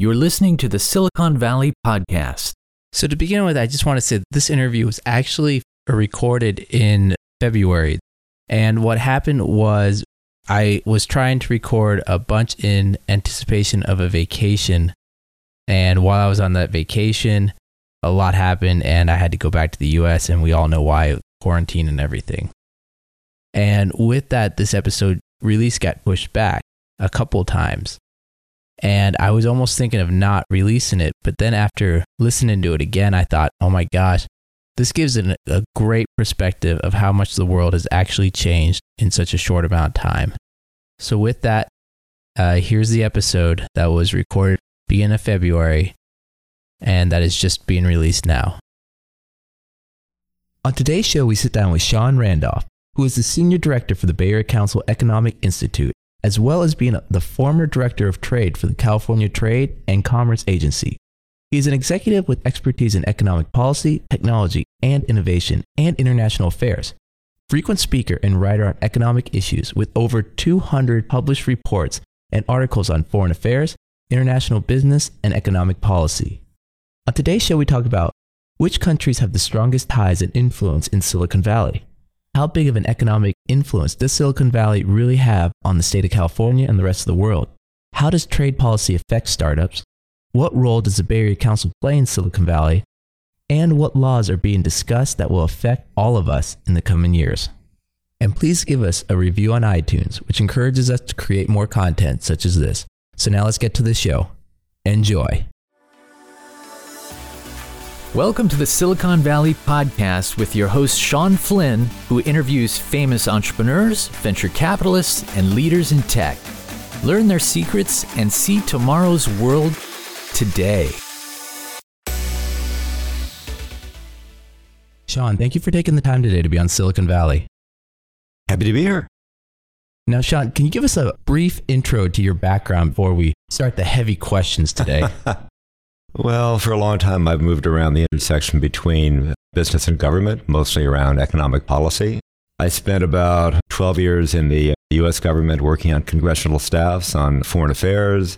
You're listening to the Silicon Valley Podcast. So, to begin with, I just want to say this interview was actually recorded in February. And what happened was I was trying to record a bunch in anticipation of a vacation. And while I was on that vacation, a lot happened and I had to go back to the US, and we all know why quarantine and everything. And with that, this episode release got pushed back a couple times. And I was almost thinking of not releasing it. But then after listening to it again, I thought, oh my gosh, this gives an, a great perspective of how much the world has actually changed in such a short amount of time. So, with that, uh, here's the episode that was recorded beginning of February and that is just being released now. On today's show, we sit down with Sean Randolph, who is the Senior Director for the Bay Area Council Economic Institute as well as being the former director of trade for the California Trade and Commerce Agency. He is an executive with expertise in economic policy, technology, and innovation, and international affairs. Frequent speaker and writer on economic issues with over 200 published reports and articles on foreign affairs, international business, and economic policy. On today's show, we talk about which countries have the strongest ties and influence in Silicon Valley, how big of an economic influence does Silicon Valley really have on the state of California and the rest of the world? How does trade policy affect startups? What role does the Bay Area Council play in Silicon Valley? And what laws are being discussed that will affect all of us in the coming years? And please give us a review on iTunes, which encourages us to create more content such as this. So now let's get to the show. Enjoy. Welcome to the Silicon Valley Podcast with your host, Shawn Flynn, who interviews famous entrepreneurs, venture capitalists, and leaders in tech. Learn their secrets and see tomorrow's world today. Sean, thank you for taking the time today to be on Silicon Valley. Happy to be here. Now, Sean, can you give us a brief intro to your background before we start the heavy questions today? Well, for a long time, I've moved around the intersection between business and government, mostly around economic policy. I spent about 12 years in the US government working on congressional staffs on foreign affairs,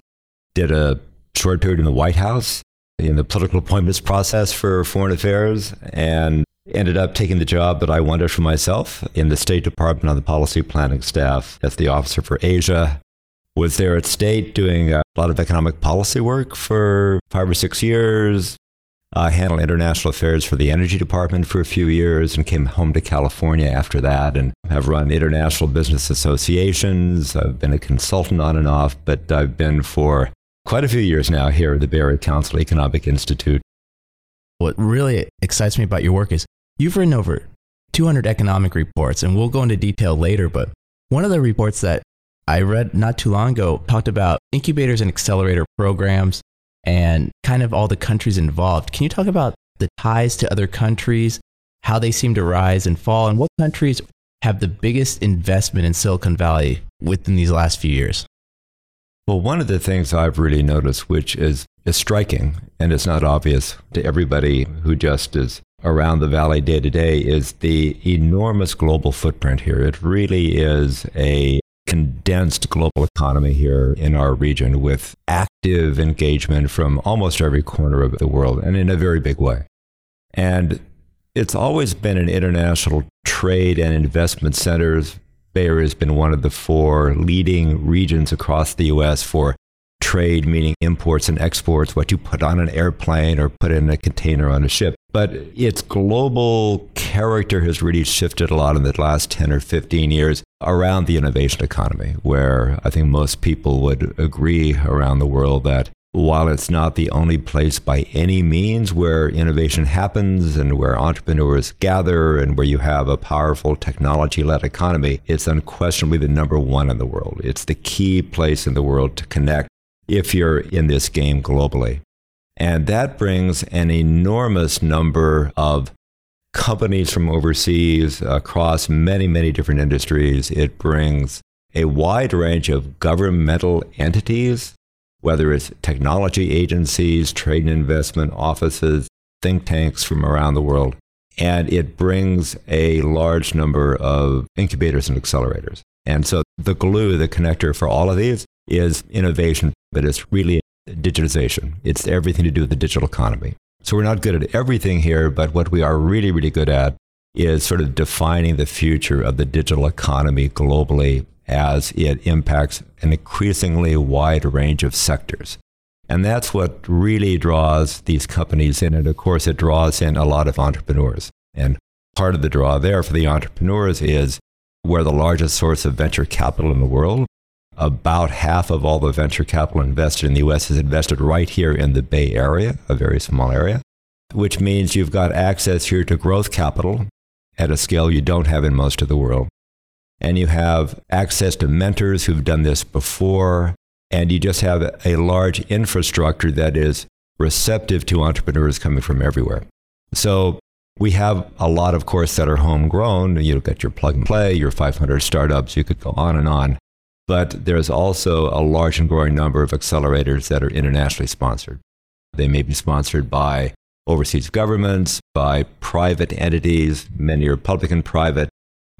did a short period in the White House in the political appointments process for foreign affairs, and ended up taking the job that I wanted for myself in the State Department on the policy planning staff as the officer for Asia was there at State doing uh, a lot of economic policy work for five or six years. I handled international affairs for the Energy Department for a few years and came home to California after that and have run international business associations. I've been a consultant on and off, but I've been for quite a few years now here at the Bay Area Council Economic Institute. What really excites me about your work is you've written over 200 economic reports, and we'll go into detail later, but one of the reports that I read not too long ago talked about incubators and accelerator programs and kind of all the countries involved. Can you talk about the ties to other countries, how they seem to rise and fall, and what countries have the biggest investment in Silicon Valley within these last few years? Well, one of the things I've really noticed, which is, is striking and it's not obvious to everybody who just is around the valley day to day, is the enormous global footprint here. It really is a condensed global economy here in our region with active engagement from almost every corner of the world and in a very big way. And it's always been an international trade and investment center. Bay Area has been one of the four leading regions across the US for trade, meaning imports and exports, what you put on an airplane or put in a container on a ship. But its global character has really shifted a lot in the last 10 or 15 years around the innovation economy, where I think most people would agree around the world that while it's not the only place by any means where innovation happens and where entrepreneurs gather and where you have a powerful technology led economy, it's unquestionably the number one in the world. It's the key place in the world to connect if you're in this game globally. And that brings an enormous number of companies from overseas across many, many different industries. It brings a wide range of governmental entities, whether it's technology agencies, trade and investment offices, think tanks from around the world. And it brings a large number of incubators and accelerators. And so the glue, the connector for all of these is innovation, but it's really digitization. It's everything to do with the digital economy. So we're not good at everything here, but what we are really, really good at is sort of defining the future of the digital economy globally as it impacts an increasingly wide range of sectors. And that's what really draws these companies in. And of course, it draws in a lot of entrepreneurs. And part of the draw there for the entrepreneurs is we're the largest source of venture capital in the world. About half of all the venture capital invested in the US is invested right here in the Bay Area, a very small area, which means you've got access here to growth capital at a scale you don't have in most of the world. And you have access to mentors who've done this before. And you just have a large infrastructure that is receptive to entrepreneurs coming from everywhere. So we have a lot, of course, that are homegrown. You get your plug and play, your 500 startups, you could go on and on. But there's also a large and growing number of accelerators that are internationally sponsored. They may be sponsored by overseas governments, by private entities, many are public and private,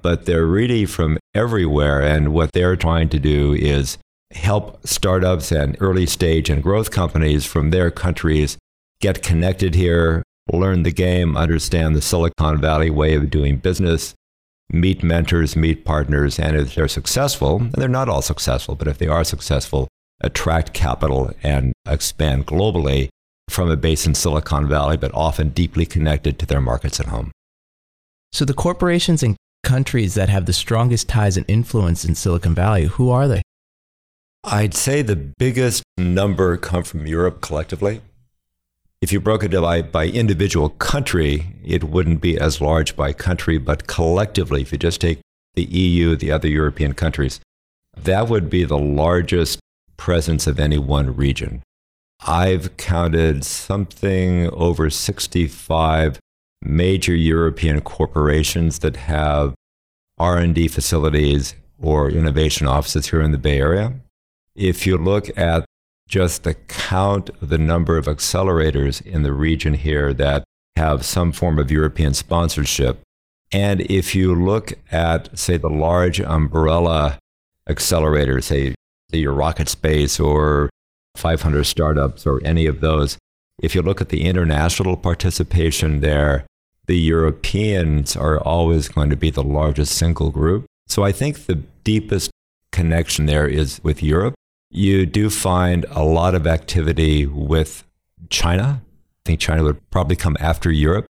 but they're really from everywhere. And what they're trying to do is help startups and early stage and growth companies from their countries get connected here, learn the game, understand the Silicon Valley way of doing business, meet mentors, meet partners, and if they're successful, and they're not all successful, but if they are successful, attract capital and expand globally from a base in Silicon Valley, but often deeply connected to their markets at home. So, the corporations and countries that have the strongest ties and influence in Silicon Valley, who are they? I'd say the biggest number come from Europe collectively. If you broke it by, by individual country, it wouldn't be as large by country, but collectively, if you just take the EU, the other European countries, that would be the largest presence of any one region. I've counted something over 65 major European corporations that have R&D facilities or innovation offices here in the Bay Area. If you look at just the count the number of accelerators in the region here that have some form of European sponsorship, and if you look at, say, the large umbrella accelerators, say, your RocketSpace or 500 startups or any of those, if you look at the international participation there, the Europeans are always going to be the largest single group. So I think the deepest connection there is with Europe. You do find a lot of activity with China. I think China would probably come after Europe.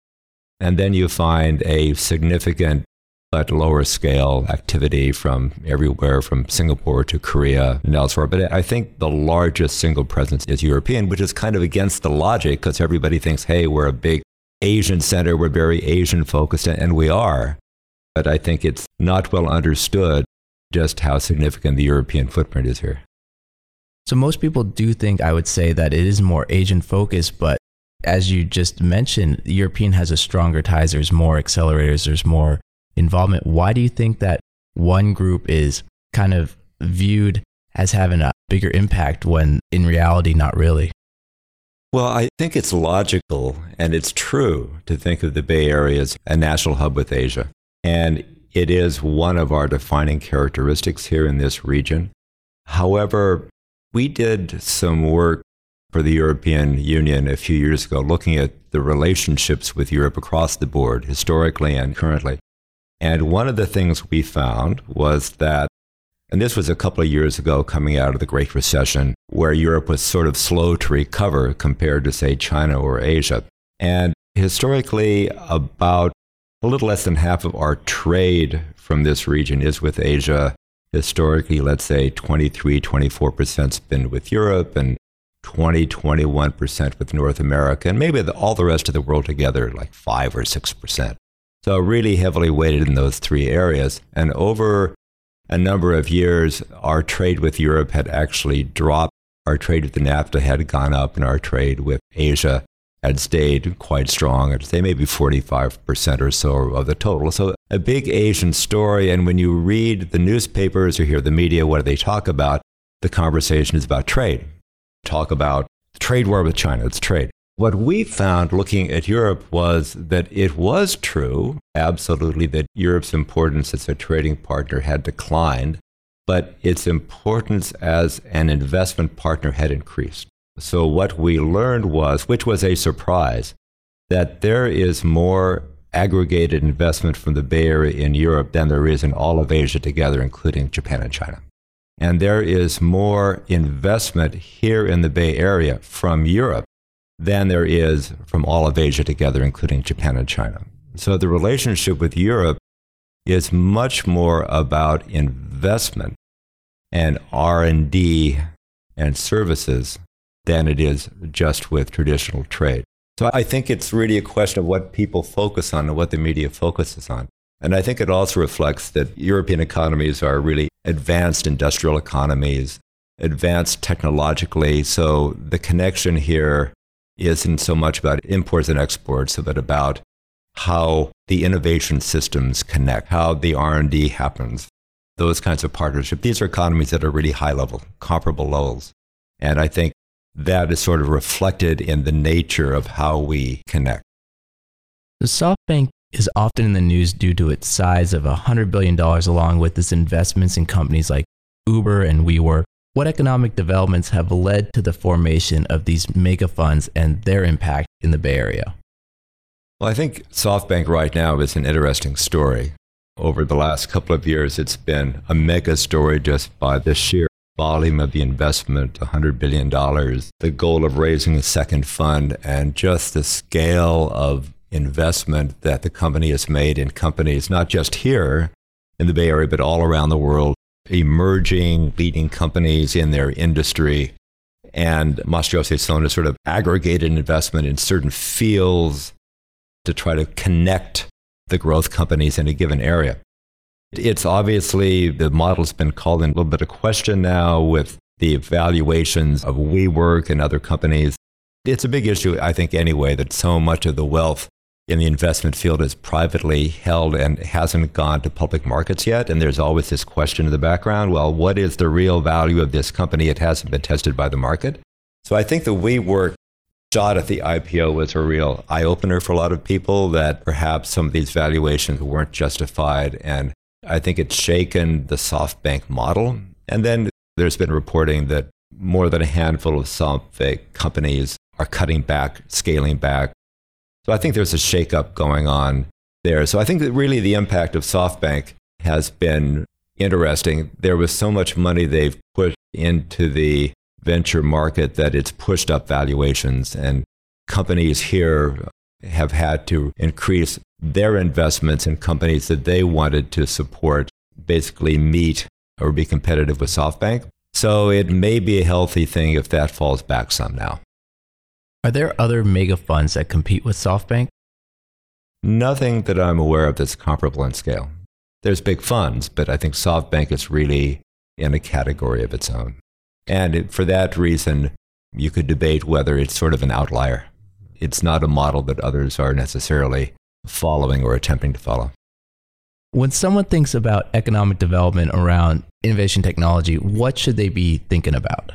And then you find a significant but lower scale activity from everywhere from Singapore to Korea and elsewhere. But I think the largest single presence is European, which is kind of against the logic because everybody thinks, hey, we're a big Asian center, we're very Asian focused, and we are. But I think it's not well understood just how significant the European footprint is here. So, most people do think, I would say, that it is more Asian focused, but as you just mentioned, European has a stronger ties. There's more accelerators, there's more involvement. Why do you think that one group is kind of viewed as having a bigger impact when in reality, not really? Well, I think it's logical and it's true to think of the Bay Area as a national hub with Asia. And it is one of our defining characteristics here in this region. However, we did some work for the European Union a few years ago looking at the relationships with Europe across the board, historically and currently. And one of the things we found was that and this was a couple of years ago, coming out of the Great Recession, where Europe was sort of slow to recover compared to, say, China or Asia. And historically, about a little less than half of our trade from this region is with Asia. Historically, let's say 23, 24% has been with Europe and 20, 21% with North America, and maybe the, all the rest of the world together, like 5 or 6%. So, really heavily weighted in those three areas. And over a number of years, our trade with Europe had actually dropped. Our trade with the NAFTA had gone up, and our trade with Asia had stayed quite strong. I'd say maybe 45% or so of the total. So, a big Asian story. And when you read the newspapers or hear the media, what do they talk about? The conversation is about trade. Talk about the trade war with China, it's trade. What we found looking at Europe was that it was true, absolutely, that Europe's importance as a trading partner had declined, but its importance as an investment partner had increased. So, what we learned was, which was a surprise, that there is more aggregated investment from the Bay Area in Europe than there is in all of Asia together, including Japan and China. And there is more investment here in the Bay Area from Europe than there is from all of Asia together, including Japan and China. So the relationship with Europe is much more about investment and R&D and services than it is just with traditional trade. So I think it's really a question of what people focus on and what the media focuses on. And I think it also reflects that European economies are really advanced industrial economies, advanced technologically. So the connection here isn't so much about imports and exports, but about how the innovation systems connect, how the R&D happens, those kinds of partnerships. These are economies that are really high level, comparable levels. And I think that is sort of reflected in the nature of how we connect. The SoftBank is often in the news due to its size of $100 billion, along with its investments in companies like Uber and WeWork. What economic developments have led to the formation of these mega funds and their impact in the Bay Area? Well, I think SoftBank right now is an interesting story. Over the last couple of years, it's been a mega story just by the sheer volume of the investment, $100 billion, the goal of raising a second fund, and just the scale of investment that the company has made in companies, not just here in the Bay Area, but all around the world, emerging leading companies in their industry. And Masayoshi Son has sort of aggregated investment in certain fields to try to connect the growth companies in a given area. It's obviously the model's been called in a little bit of question now with the evaluations of WeWork and other companies. It's a big issue, I think, anyway, that so much of the wealth in the investment field is privately held and hasn't gone to public markets yet. And there's always this question in the background well, what is the real value of this company? It hasn't been tested by the market. So I think the WeWork shot at the IPO was a real eye opener for a lot of people that perhaps some of these valuations weren't justified. And I think it's shaken the SoftBank model. And then there's been reporting that more than a handful of SoftBank companies are cutting back, scaling back. So I think there's a shakeup going on there. So I think that really the impact of SoftBank has been interesting. There was so much money they've put into the venture market that it's pushed up valuations and companies here have had to increase their investments in companies that they wanted to support, basically meet or be competitive with SoftBank. So it may be a healthy thing if that falls back some now. Are there other mega funds that compete with SoftBank? Nothing that I'm aware of that's comparable in scale. There's big funds, but I think SoftBank is really in a category of its own. And for that reason, you could debate whether it's sort of an outlier. It's not a model that others are necessarily following or attempting to follow. When someone thinks about economic development around innovation technology, what should they be thinking about?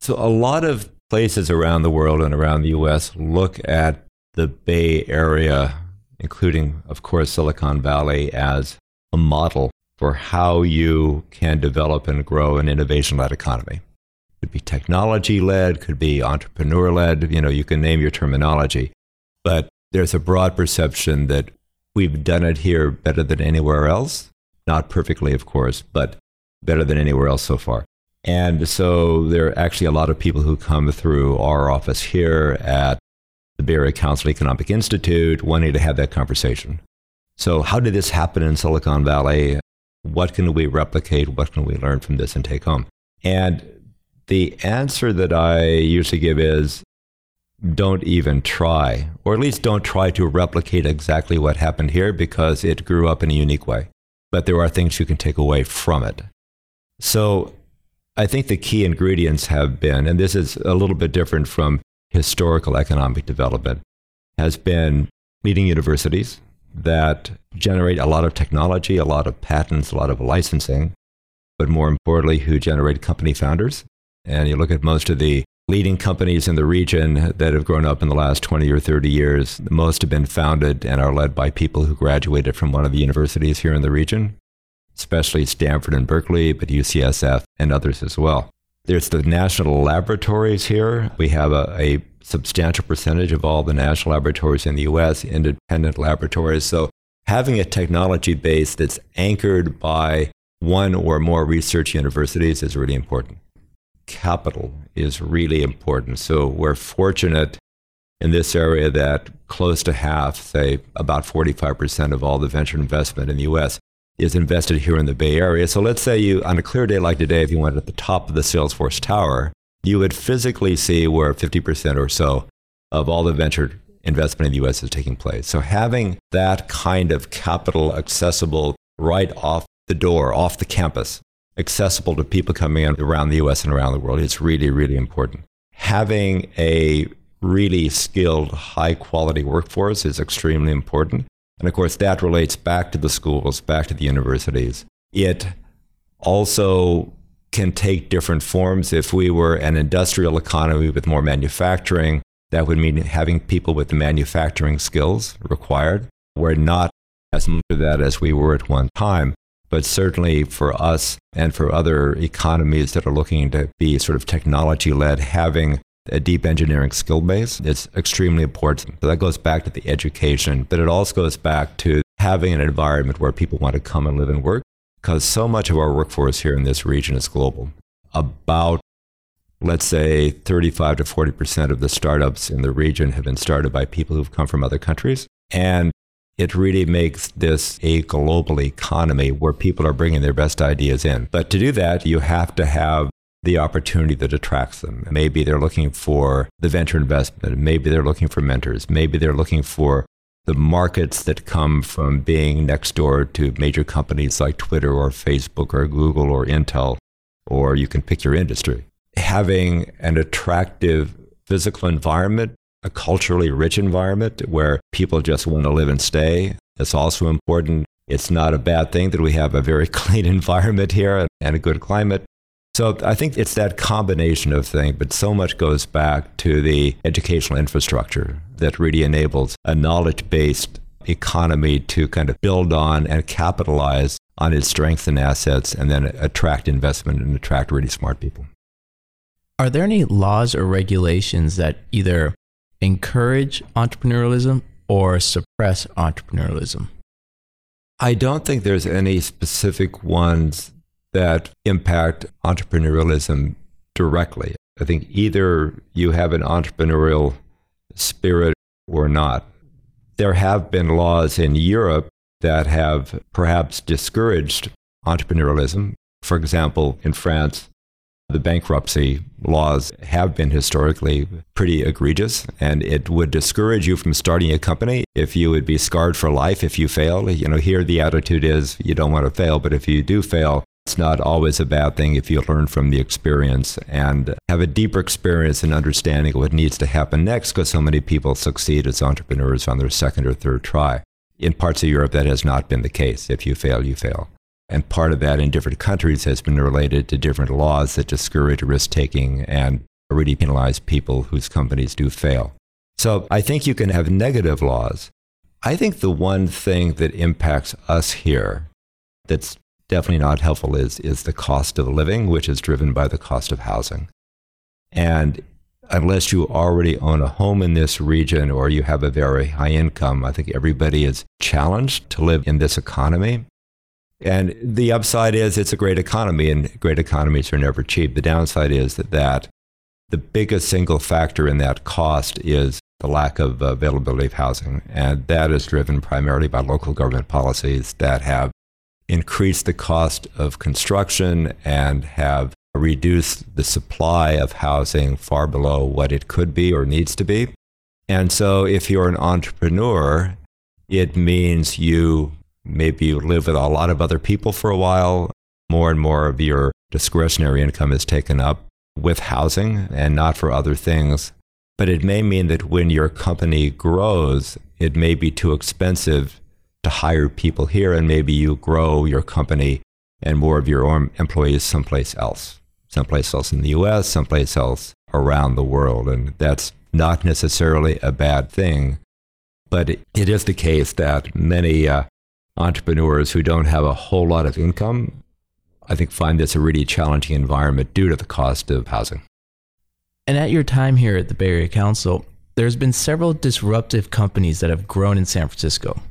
So, a lot of places around the world and around the US look at the Bay Area, including, of course, Silicon Valley, as a model for how you can develop and grow an innovation led economy. Could be technology led, could be entrepreneur led, you know, you can name your terminology. But there's a broad perception that we've done it here better than anywhere else. Not perfectly, of course, but better than anywhere else so far. And so there are actually a lot of people who come through our office here at the Bay Area Council Economic Institute wanting to have that conversation. So, how did this happen in Silicon Valley? What can we replicate? What can we learn from this and take home? And the answer that I usually give is don't even try, or at least don't try to replicate exactly what happened here because it grew up in a unique way. But there are things you can take away from it. So I think the key ingredients have been, and this is a little bit different from historical economic development, has been leading universities that generate a lot of technology, a lot of patents, a lot of licensing, but more importantly, who generate company founders. And you look at most of the leading companies in the region that have grown up in the last 20 or 30 years. Most have been founded and are led by people who graduated from one of the universities here in the region, especially Stanford and Berkeley, but UCSF and others as well. There's the national laboratories here. We have a, a substantial percentage of all the national laboratories in the US, independent laboratories. So having a technology base that's anchored by one or more research universities is really important. Capital is really important. So we're fortunate in this area that close to half, say about 45% of all the venture investment in the US is invested here in the Bay Area. So let's say you, on a clear day like today, if you went at the top of the Salesforce Tower, you would physically see where 50% or so of all the venture investment in the US is taking place. So having that kind of capital accessible right off the door, off the campus, accessible to people coming in around the US and around the world It's really, really important. Having a really skilled, high quality workforce is extremely important. And of course, that relates back to the schools, back to the universities. It also can take different forms. If we were an industrial economy with more manufacturing, that would mean having people with the manufacturing skills required. We're not as much of that as we were at one time. But certainly for us and for other economies that are looking to be sort of technology led, having a deep engineering skill base is extremely important. So that goes back to the education, but it also goes back to having an environment where people want to come and live and work because so much of our workforce here in this region is global. About, let's say, 35 to 40% of the startups in the region have been started by people who've come from other countries. And it really makes this a global economy where people are bringing their best ideas in. But to do that, you have to have the opportunity that attracts them. Maybe they're looking for the venture investment. Maybe they're looking for mentors. Maybe they're looking for the markets that come from being next door to major companies like Twitter or Facebook or Google or Intel, or you can pick your industry. Having an attractive physical environment a culturally rich environment where people just want to live and stay. It's also important. It's not a bad thing that we have a very clean environment here and a good climate. So I think it's that combination of things, but so much goes back to the educational infrastructure that really enables a knowledge based economy to kind of build on and capitalize on its strengths and assets and then attract investment and attract really smart people. Are there any laws or regulations that either encourage entrepreneurialism or suppress entrepreneurialism? I don't think there's any specific ones that impact entrepreneurialism directly. I think either you have an entrepreneurial spirit or not. There have been laws in Europe that have perhaps discouraged entrepreneurialism. For example, in France, the bankruptcy laws have been historically pretty egregious, and it would discourage you from starting a company if you would be scarred for life if you fail. You know, here the attitude is you don't want to fail, but if you do fail, it's not always a bad thing if you learn from the experience and have a deeper experience and understanding of what needs to happen next because so many people succeed as entrepreneurs on their second or third try. In parts of Europe, that has not been the case. If you fail, you fail. And part of that in different countries has been related to different laws that discourage risk taking and really penalize people whose companies do fail. So I think you can have negative laws. I think the one thing that impacts us here that's definitely not helpful is, is the cost of living, which is driven by the cost of housing. And unless you already own a home in this region or you have a very high income, I think everybody is challenged to live in this economy. And the upside is it's a great economy, and great economies are never cheap. The downside is that, that the biggest single factor in that cost is the lack of availability of housing. And that is driven primarily by local government policies that have increased the cost of construction and have reduced the supply of housing far below what it could be or needs to be. And so, if you're an entrepreneur, it means you Maybe you live with a lot of other people for a while. More and more of your discretionary income is taken up with housing and not for other things. But it may mean that when your company grows, it may be too expensive to hire people here, and maybe you grow your company and more of your employees someplace else, someplace else in the US, someplace else around the world. And that's not necessarily a bad thing. But it is the case that many uh, entrepreneurs who don't have a whole lot of income I think, find this a really challenging environment due to the cost of housing. And at your time here at the Bay Area Council, there's been several disruptive companies that have grown in San Francisco.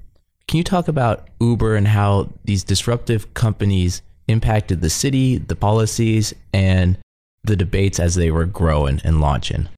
Can you talk about Uber and how these disruptive companies impacted the city, the policies, and the debates as they were growing and launching?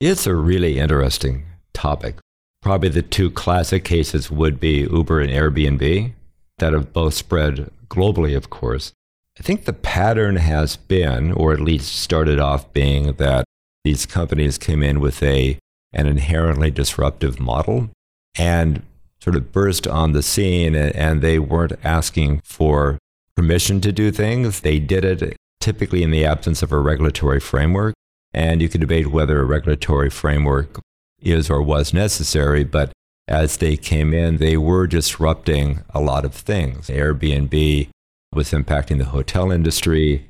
It's a really interesting topic. Probably the two classic cases would be Uber and Airbnb that have both spread globally, of course. I think the pattern has been, or at least started off being, that these companies came in with a, an inherently disruptive model and sort of burst on the scene, and they weren't asking for permission to do things. They did it typically in the absence of a regulatory framework. And you could debate whether a regulatory framework is or was necessary, but as they came in, they were disrupting a lot of things. Airbnb was impacting the hotel industry,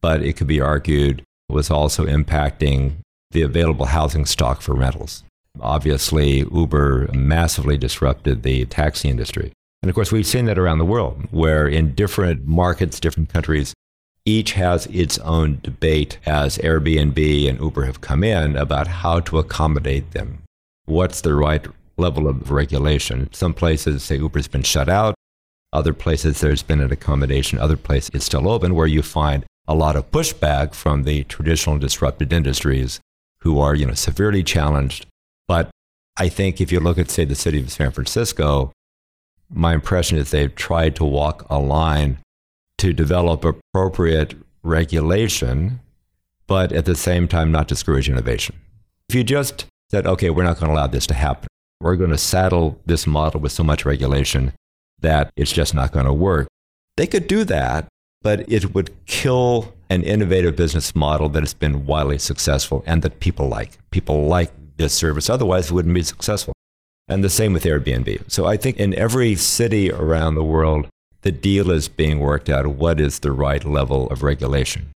but it could be argued was also impacting the available housing stock for rentals. Obviously, Uber massively disrupted the taxi industry. And of course, we've seen that around the world, where in different markets, different countries, each has its own debate as Airbnb and Uber have come in about how to accommodate them. What's the right level of regulation? Some places say Uber's been shut out. Other places there's been an accommodation. Other places it's still open where you find a lot of pushback from the traditional disrupted industries who are, you know, severely challenged. But I think if you look at, say, the city of San Francisco, my impression is they've tried to walk a line to develop appropriate regulation, but at the same time not discourage innovation. If you just said, okay, we're not going to allow this to happen, we're going to saddle this model with so much regulation that it's just not going to work, they could do that, but it would kill an innovative business model that has been wildly successful and that people like. People like this service, otherwise, it wouldn't be successful. And the same with Airbnb. So I think in every city around the world, the deal is being worked out what is the right level of regulation.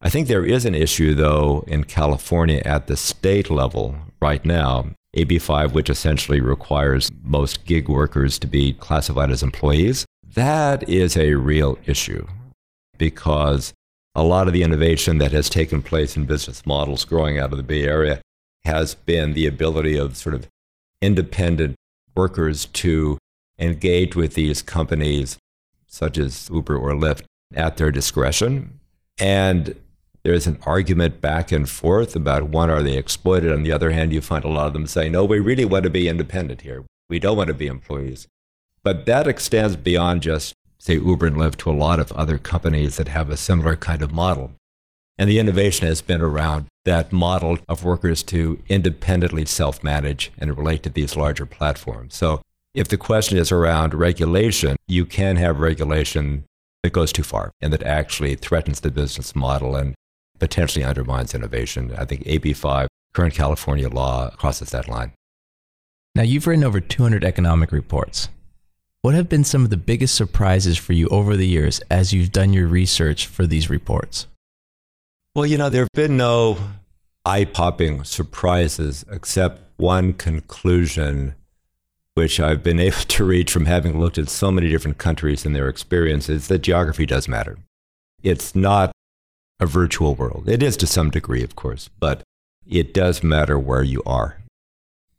I think there is an issue, though, in California at the state level right now. AB5, which essentially requires most gig workers to be classified as employees, that is a real issue because a lot of the innovation that has taken place in business models growing out of the Bay Area has been the ability of sort of independent workers to engage with these companies such as Uber or Lyft, at their discretion. And there's an argument back and forth about one, are they exploited? On the other hand, you find a lot of them saying, no, we really want to be independent here. We don't want to be employees. But that extends beyond just, say, Uber and Lyft to a lot of other companies that have a similar kind of model. And the innovation has been around that model of workers to independently self manage and relate to these larger platforms. So if the question is around regulation, you can have regulation that goes too far and that actually threatens the business model and potentially undermines innovation. I think AB5, current California law, crosses that line. Now, you've written over 200 economic reports. What have been some of the biggest surprises for you over the years as you've done your research for these reports? Well, you know, there have been no eye popping surprises except one conclusion which I've been able to reach from having looked at so many different countries and their experiences, that geography does matter. It's not a virtual world. It is to some degree, of course, but it does matter where you are.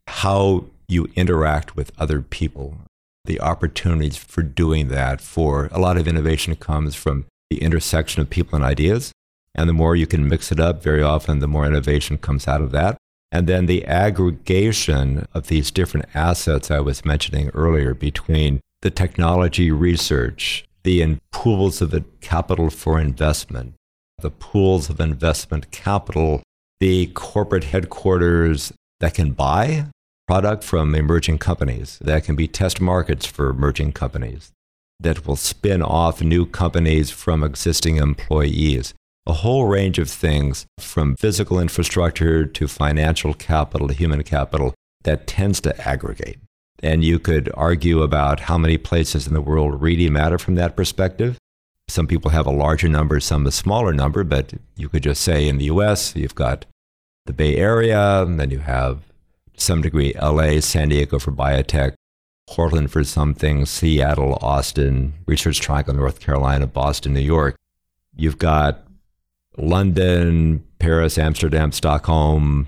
How you interact with other people, the opportunities for doing that, for a lot of innovation comes from the intersection of people and ideas. And the more you can mix it up, very often the more innovation comes out of that. And then the aggregation of these different assets I was mentioning earlier between the technology research, the pools of capital for investment, the pools of investment capital, the corporate headquarters that can buy product from emerging companies, that can be test markets for emerging companies, that will spin off new companies from existing employees a whole range of things from physical infrastructure to financial capital to human capital that tends to aggregate. And you could argue about how many places in the world really matter from that perspective. Some people have a larger number, some a smaller number, but you could just say in the US, you've got the Bay Area, and then you have to some degree LA, San Diego for biotech, Portland for some things, Seattle, Austin, Research Triangle, North Carolina, Boston, New York. You've got London, Paris, Amsterdam, Stockholm,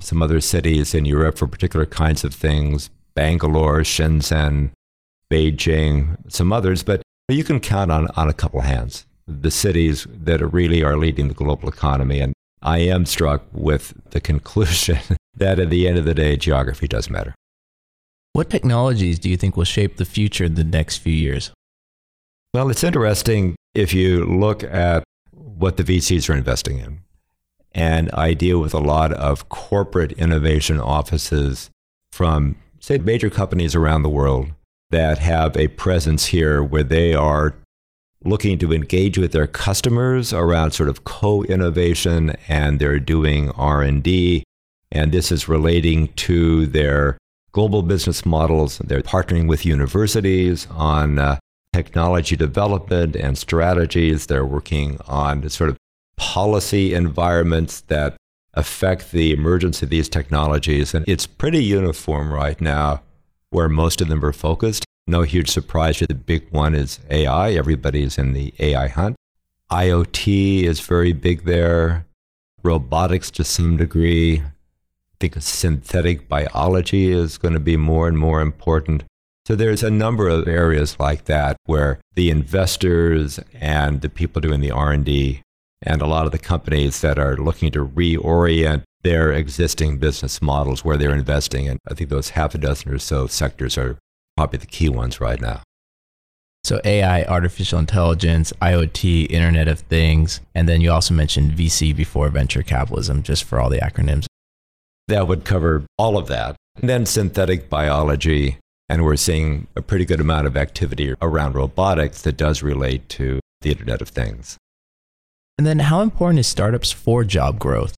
some other cities in Europe for particular kinds of things, Bangalore, Shenzhen, Beijing, some others, but you can count on, on a couple hands the cities that are really are leading the global economy. And I am struck with the conclusion that at the end of the day, geography does matter. What technologies do you think will shape the future in the next few years? Well, it's interesting if you look at what the VCs are investing in. And I deal with a lot of corporate innovation offices from, say, major companies around the world that have a presence here where they are looking to engage with their customers around sort of co-innovation and they're doing R&D and this is relating to their global business models they're partnering with universities on uh, technology development and strategies they're working on sort of policy environments that affect the emergence of these technologies and it's pretty uniform right now where most of them are focused no huge surprise. here. The big one is AI. Everybody's in the AI hunt. IoT is very big there. Robotics to some degree. I think synthetic biology is going to be more and more important. So there's a number of areas like that where the investors and the people doing the R&D and a lot of the companies that are looking to reorient their existing business models where they're investing. And I think those half a dozen or so sectors are probably the key ones right now. So AI, artificial intelligence, IoT, Internet of Things, and then you also mentioned VC before venture capitalism, just for all the acronyms. That would cover all of that. And then synthetic biology, and we're seeing a pretty good amount of activity around robotics that does relate to the Internet of Things. And then how important is startups for job growth?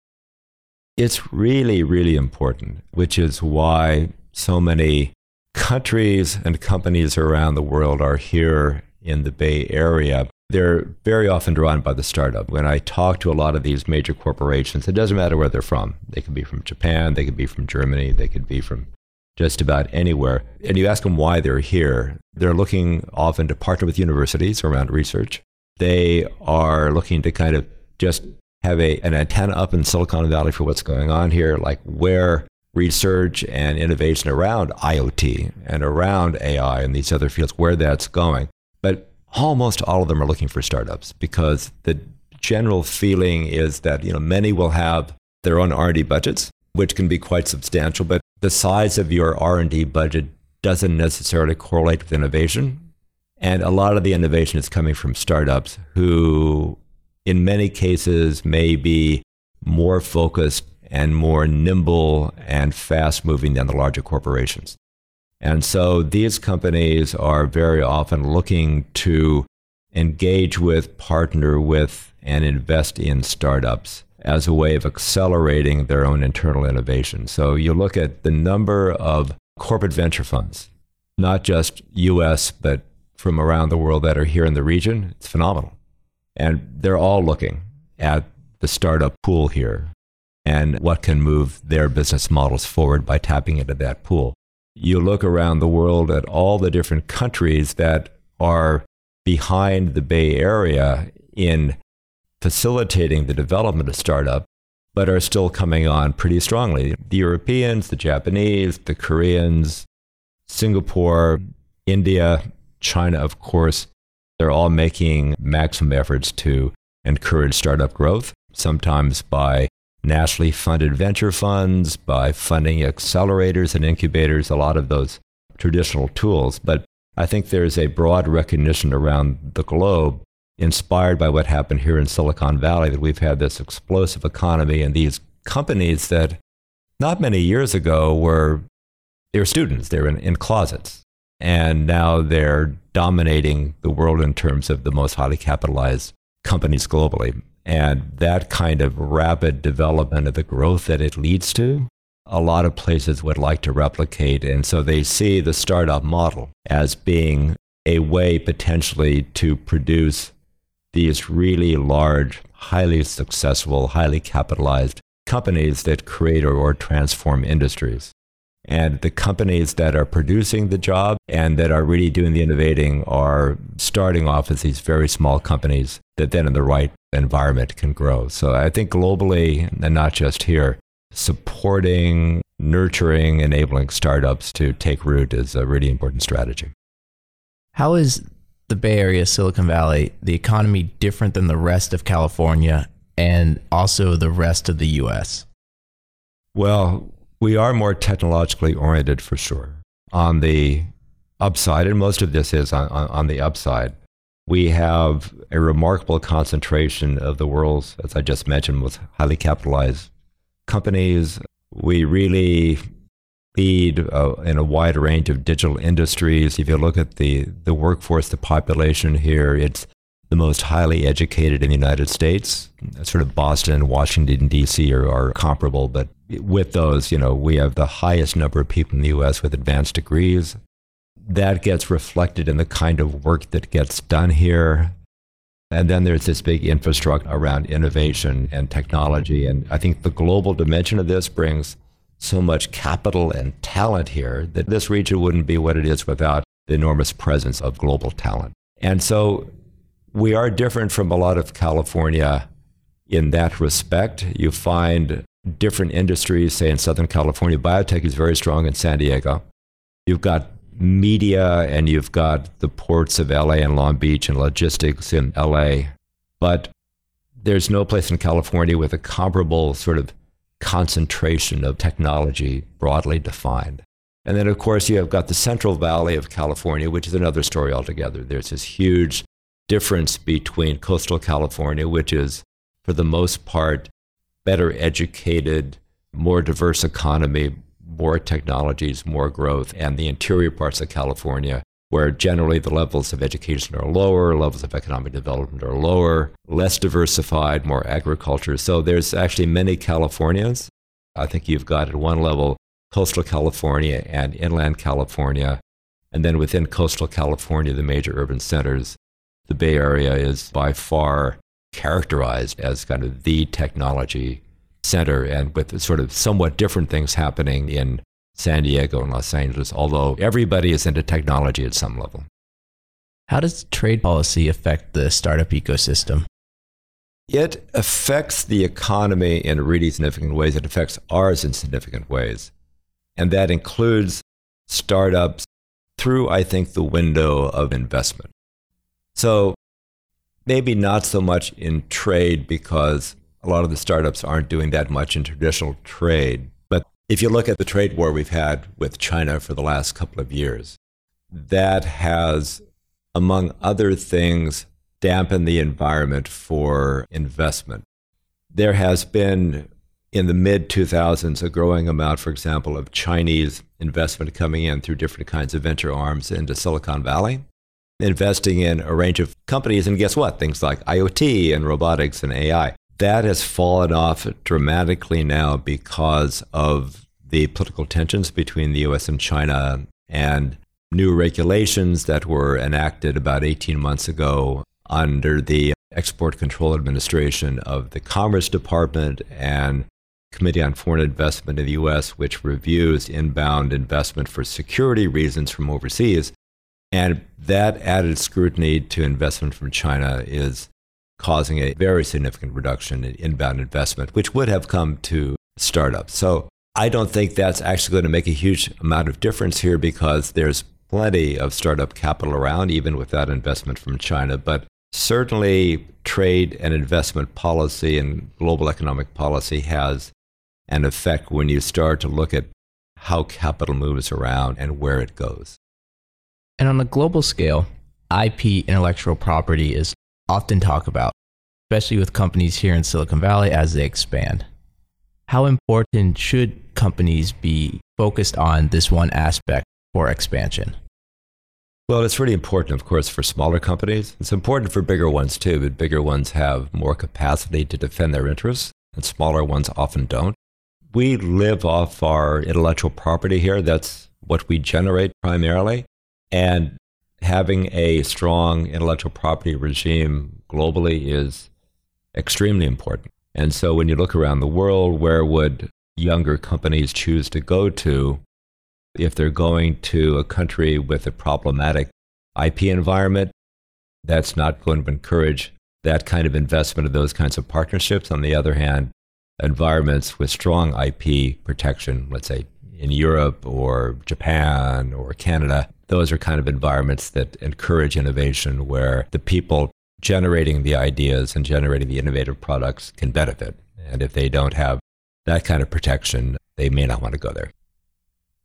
It's really, really important, which is why so many countries and companies around the world are here in the Bay Area. They're very often drawn by the startup. When I talk to a lot of these major corporations, it doesn't matter where they're from. They could be from Japan, they could be from Germany, they could be from just about anywhere. And you ask them why they're here. They're looking often to partner with universities around research. They are looking to kind of just have a, an antenna up in Silicon Valley for what's going on here, like where research and innovation around IoT and around AI and these other fields, where that's going. But almost all of them are looking for startups because the general feeling is that you know many will have their own R&D budgets, which can be quite substantial, but the size of your R&D budget doesn't necessarily correlate with innovation. And a lot of the innovation is coming from startups who, in many cases, may be more focused and more nimble and fast moving than the larger corporations. And so these companies are very often looking to engage with, partner with, and invest in startups as a way of accelerating their own internal innovation. So you look at the number of corporate venture funds, not just US, but from around the world that are here in the region, it's phenomenal. And they're all looking at the startup pool here and what can move their business models forward by tapping into that pool. You look around the world at all the different countries that are behind the Bay Area in facilitating the development of startup, but are still coming on pretty strongly. The Europeans, the Japanese, the Koreans, Singapore, India, China, of course, they're all making maximum efforts to encourage startup growth, sometimes by nationally funded venture funds, by funding accelerators and incubators, a lot of those traditional tools. But I think there's a broad recognition around the globe, inspired by what happened here in Silicon Valley, that we've had this explosive economy and these companies that not many years ago were they were students, they were in, in closets. And now they're dominating the world in terms of the most highly capitalized companies globally. And that kind of rapid development of the growth that it leads to, a lot of places would like to replicate. And so they see the startup model as being a way potentially to produce these really large, highly successful, highly capitalized companies that create or, or transform industries. And the companies that are producing the job and that are really doing the innovating are starting off as these very small companies that then in the right environment can grow. So I think globally, and not just here, supporting, nurturing, enabling startups to take root is a really important strategy. How is the Bay Area, Silicon Valley, the economy different than the rest of California and also the rest of the US? Well, we are more technologically oriented for sure. On the upside, and most of this is on, on, on the upside, we have a remarkable concentration of the world's, as I just mentioned, with highly capitalized companies. We really lead uh, in a wide range of digital industries. If you look at the, the workforce, the population here, it's the most highly educated in the United States. Sort of Boston and Washington, D.C. Are, are comparable, but with those, you know, we have the highest number of people in the U.S. with advanced degrees. That gets reflected in the kind of work that gets done here. And then there's this big infrastructure around innovation and technology. And I think the global dimension of this brings so much capital and talent here that this region wouldn't be what it is without the enormous presence of global talent. And so we are different from a lot of California in that respect. You find different industries, say in Southern California, biotech is very strong in San Diego. You've got media and you've got the ports of LA and Long Beach and logistics in LA. But there's no place in California with a comparable sort of concentration of technology broadly defined. And then, of course, you have got the Central Valley of California, which is another story altogether. There's this huge difference between coastal California, which is, for the most part, better educated, more diverse economy, more technologies, more growth, and the interior parts of California, where generally the levels of education are lower, levels of economic development are lower, less diversified, more agriculture. So there's actually many Californians. I think you've got at one level coastal California and inland California. And then within coastal California, the major urban centers, the Bay Area is by far characterized as kind of the technology center and with sort of somewhat different things happening in San Diego and Los Angeles, although everybody is into technology at some level. How does trade policy affect the startup ecosystem? It affects the economy in really significant ways. It affects ours in significant ways. And that includes startups through, I think, the window of investment. So maybe not so much in trade because a lot of the startups aren't doing that much in traditional trade. If you look at the trade war we've had with China for the last couple of years, that has, among other things, dampened the environment for investment. There has been in the mid 2000s a growing amount, for example, of Chinese investment coming in through different kinds of venture arms into Silicon Valley investing in a range of companies. And guess what? Things like IoT and robotics and AI. That has fallen off dramatically now because of the political tensions between the US and China and new regulations that were enacted about 18 months ago under the Export Control Administration of the Commerce Department and Committee on Foreign Investment in the US, which reviews inbound investment for security reasons from overseas. And that added scrutiny to investment from China is causing a very significant reduction in inbound investment, which would have come to startups. So I don't think that's actually going to make a huge amount of difference here because there's plenty of startup capital around, even without investment from China. But certainly, trade and investment policy and global economic policy has an effect when you start to look at how capital moves around and where it goes. And on a global scale, IP intellectual property is often talk about, especially with companies here in Silicon Valley as they expand. How important should companies be focused on this one aspect for expansion? Well, it's really important, of course, for smaller companies. It's important for bigger ones too, but bigger ones have more capacity to defend their interests, and smaller ones often don't. We live off our intellectual property here. That's what we generate primarily. And having a strong intellectual property regime globally is extremely important. And so when you look around the world, where would younger companies choose to go to? If they're going to a country with a problematic IP environment, that's not going to encourage that kind of investment of those kinds of partnerships. On the other hand, environments with strong IP protection, let's say in Europe or Japan or Canada, those are kind of environments that encourage innovation where the people generating the ideas and generating the innovative products can benefit. And if they don't have that kind of protection, they may not want to go there.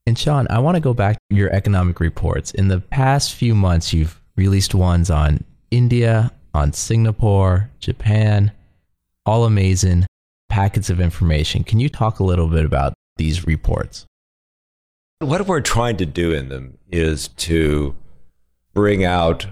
And Sean, I want to go back to your economic reports. In the past few months, you've released ones on India, on Singapore, Japan, all amazing packets of information. Can you talk a little bit about these reports? What we're trying to do in them is to bring out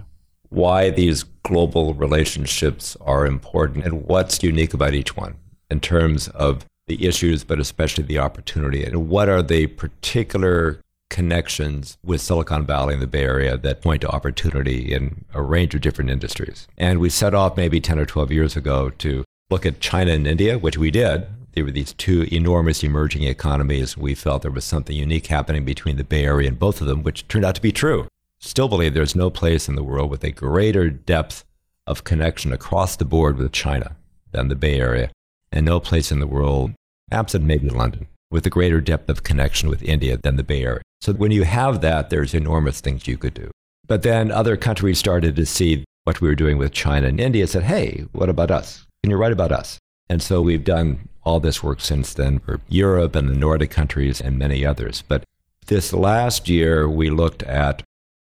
why these global relationships are important and what's unique about each one in terms of the issues, but especially the opportunity, and what are the particular connections with Silicon Valley and the Bay Area that point to opportunity in a range of different industries. And we set off maybe 10 or 12 years ago to look at China and India, which we did. There were these two enormous emerging economies. We felt there was something unique happening between the Bay Area and both of them, which turned out to be true. Still believe there's no place in the world with a greater depth of connection across the board with China than the Bay Area and no place in the world, absent maybe London, with a greater depth of connection with India than the Bay Area. So when you have that, there's enormous things you could do. But then other countries started to see what we were doing with China and India, said, hey, what about us? Can you write about us? And so we've done all this work since then for Europe and the Nordic countries and many others. But this last year, we looked at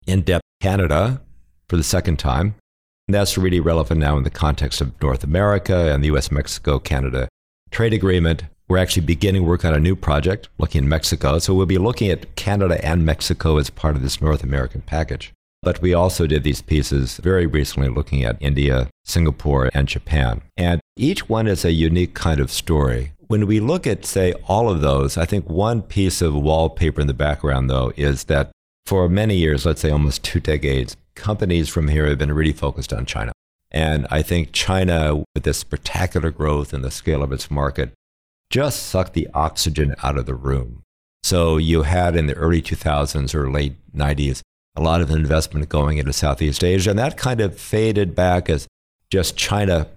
in depth Canada for the second time. And that's really relevant now in the context of North America and the US Mexico Canada trade agreement. We're actually beginning work on a new project looking at Mexico. So we'll be looking at Canada and Mexico as part of this North American package. But we also did these pieces very recently looking at India, Singapore, and Japan. And each one is a unique kind of story. When we look at, say, all of those, I think one piece of wallpaper in the background, though, is that for many years, let's say almost two decades, companies from here have been really focused on China. And I think China, with this spectacular growth and the scale of its market, just sucked the oxygen out of the room. So you had in the early 2000s or late 90s a lot of investment going into Southeast Asia, and that kind of faded back as just China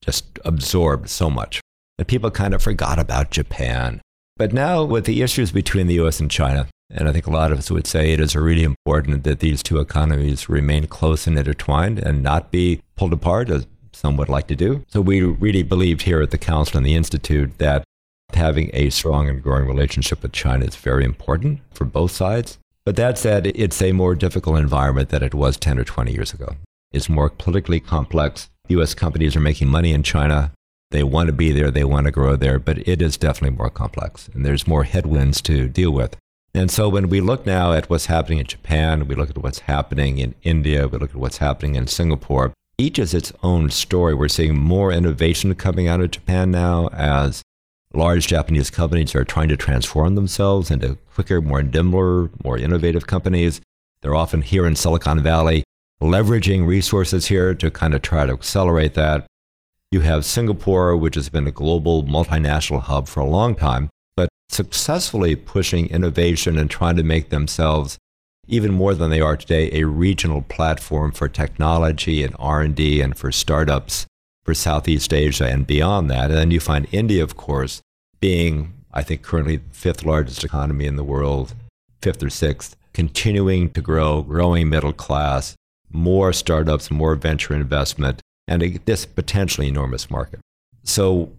just absorbed so much. And people kind of forgot about Japan. But now, with the issues between the US and China, and I think a lot of us would say it is really important that these two economies remain close and intertwined and not be pulled apart, as some would like to do. So we really believed here at the Council and the Institute that having a strong and growing relationship with China is very important for both sides. But that said, it's a more difficult environment than it was 10 or 20 years ago. It's more politically complex. US companies are making money in China. They want to be there, they want to grow there, but it is definitely more complex and there's more headwinds to deal with. And so when we look now at what's happening in Japan, we look at what's happening in India, we look at what's happening in Singapore, each is its own story. We're seeing more innovation coming out of Japan now as large Japanese companies are trying to transform themselves into quicker, more nimbler, more innovative companies. They're often here in Silicon Valley, leveraging resources here to kind of try to accelerate that. You have Singapore, which has been a global multinational hub for a long time, but successfully pushing innovation and trying to make themselves even more than they are today a regional platform for technology and R&D and for startups for Southeast Asia and beyond that. And then you find India, of course, being, I think, currently the fifth largest economy in the world, fifth or sixth, continuing to grow, growing middle class, more startups, more venture investment, and a, this potentially enormous market. So,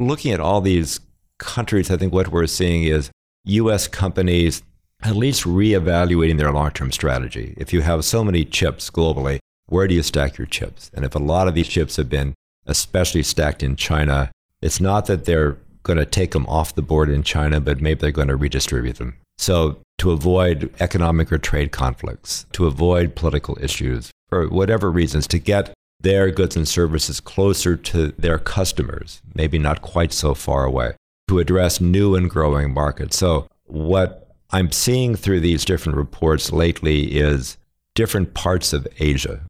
looking at all these countries, I think what we're seeing is US companies at least reevaluating their long term strategy. If you have so many chips globally, where do you stack your chips? And if a lot of these chips have been especially stacked in China, it's not that they're going to take them off the board in China, but maybe they're going to redistribute them. So, to avoid economic or trade conflicts, to avoid political issues, for whatever reasons, to get their goods and services closer to their customers, maybe not quite so far away to address new and growing markets. So, what I'm seeing through these different reports lately is different parts of Asia,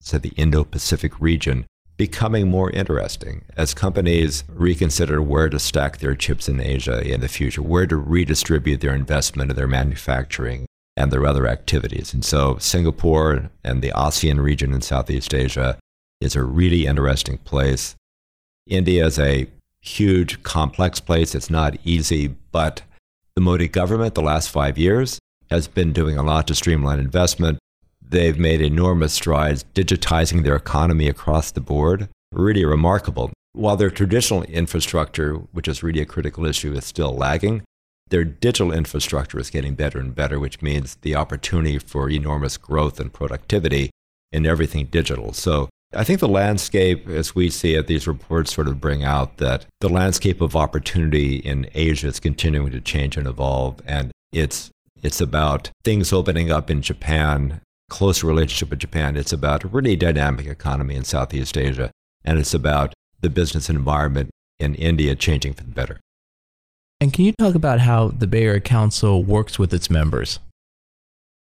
so the Indo Pacific region, becoming more interesting as companies reconsider where to stack their chips in Asia in the future, where to redistribute their investment and their manufacturing and their other activities. And so Singapore and the ASEAN region in Southeast Asia is a really interesting place. India is a huge, complex place. It's not easy, but the Modi government, the last five years, has been doing a lot to streamline investment. They've made enormous strides digitizing their economy across the board. Really remarkable. While their traditional infrastructure, which is really a critical issue, is still lagging, their digital infrastructure is getting better and better, which means the opportunity for enormous growth and productivity in everything digital. So I think the landscape, as we see it, these reports sort of bring out that the landscape of opportunity in Asia is continuing to change and evolve. And it's, it's about things opening up in Japan, close relationship with Japan. It's about a really dynamic economy in Southeast Asia. And it's about the business environment in India changing for the better. And can you talk about how the Bay Area Council works with its members?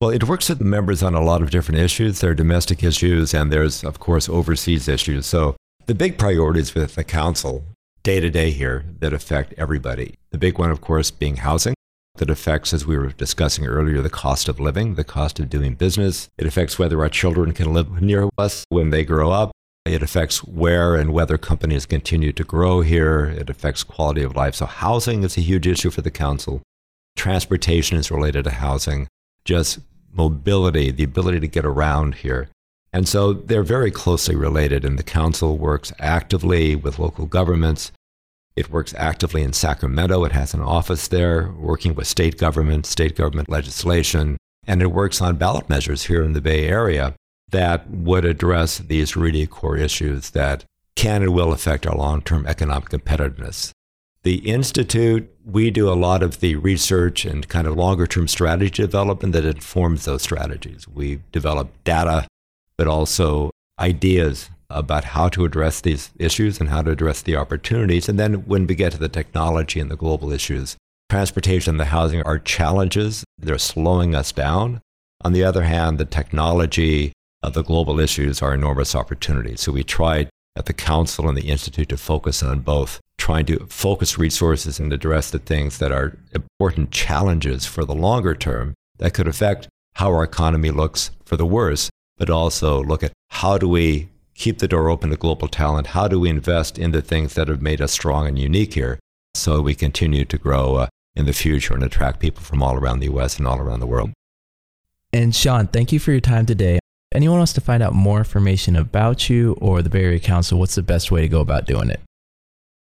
Well, it works with members on a lot of different issues. There are domestic issues, and there's, of course, overseas issues. So the big priorities with the council day to day here that affect everybody. The big one, of course, being housing that affects, as we were discussing earlier, the cost of living, the cost of doing business. It affects whether our children can live near us when they grow up. It affects where and whether companies continue to grow here. It affects quality of life. So, housing is a huge issue for the council. Transportation is related to housing just mobility, the ability to get around here. And so they're very closely related, and the council works actively with local governments. It works actively in Sacramento. It has an office there working with state government, state government legislation, and it works on ballot measures here in the Bay Area that would address these really core issues that can and will affect our long term economic competitiveness. The Institute, we do a lot of the research and kind of longer term strategy development that informs those strategies. We develop data, but also ideas about how to address these issues and how to address the opportunities. And then when we get to the technology and the global issues, transportation and the housing are challenges. They're slowing us down. On the other hand, the technology, uh, the global issues are enormous opportunities. So we tried at the council and the institute to focus on both trying to focus resources and address the things that are important challenges for the longer term that could affect how our economy looks for the worse, but also look at how do we keep the door open to global talent? How do we invest in the things that have made us strong and unique here so we continue to grow uh, in the future and attract people from all around the US and all around the world? And Sean, thank you for your time today. Anyone wants to find out more information about you or the Bay Area Council, what's the best way to go about doing it?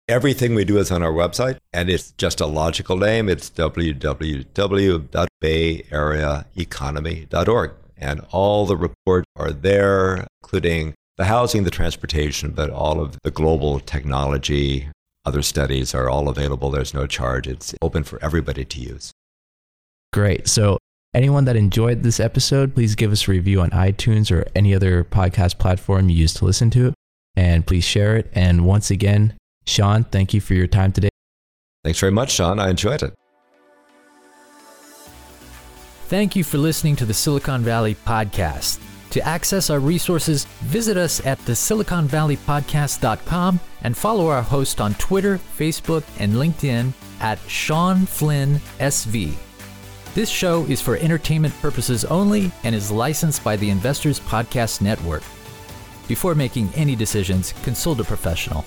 Everything we do is on our website, and it's just a logical name. It's www.bayareaeconomy.org. And all the reports are there, including the housing, the transportation, but all of the global technology, other studies are all available. There's no charge. It's open for everybody to use. Great. So, anyone that enjoyed this episode, please give us a review on iTunes or any other podcast platform you use to listen to it. And please share it. And once again, Sean, thank you for your time today. Thanks very much, Sean. I enjoyed it. Thank you for listening to the Silicon Valley Podcast. To access our resources, visit us at the siliconvalleypodcast.com and follow our host on Twitter, Facebook, and LinkedIn at Shawn Flynn SV. This show is for entertainment purposes only and is licensed by the Investors Podcast Network. Before making any decisions, consult a professional.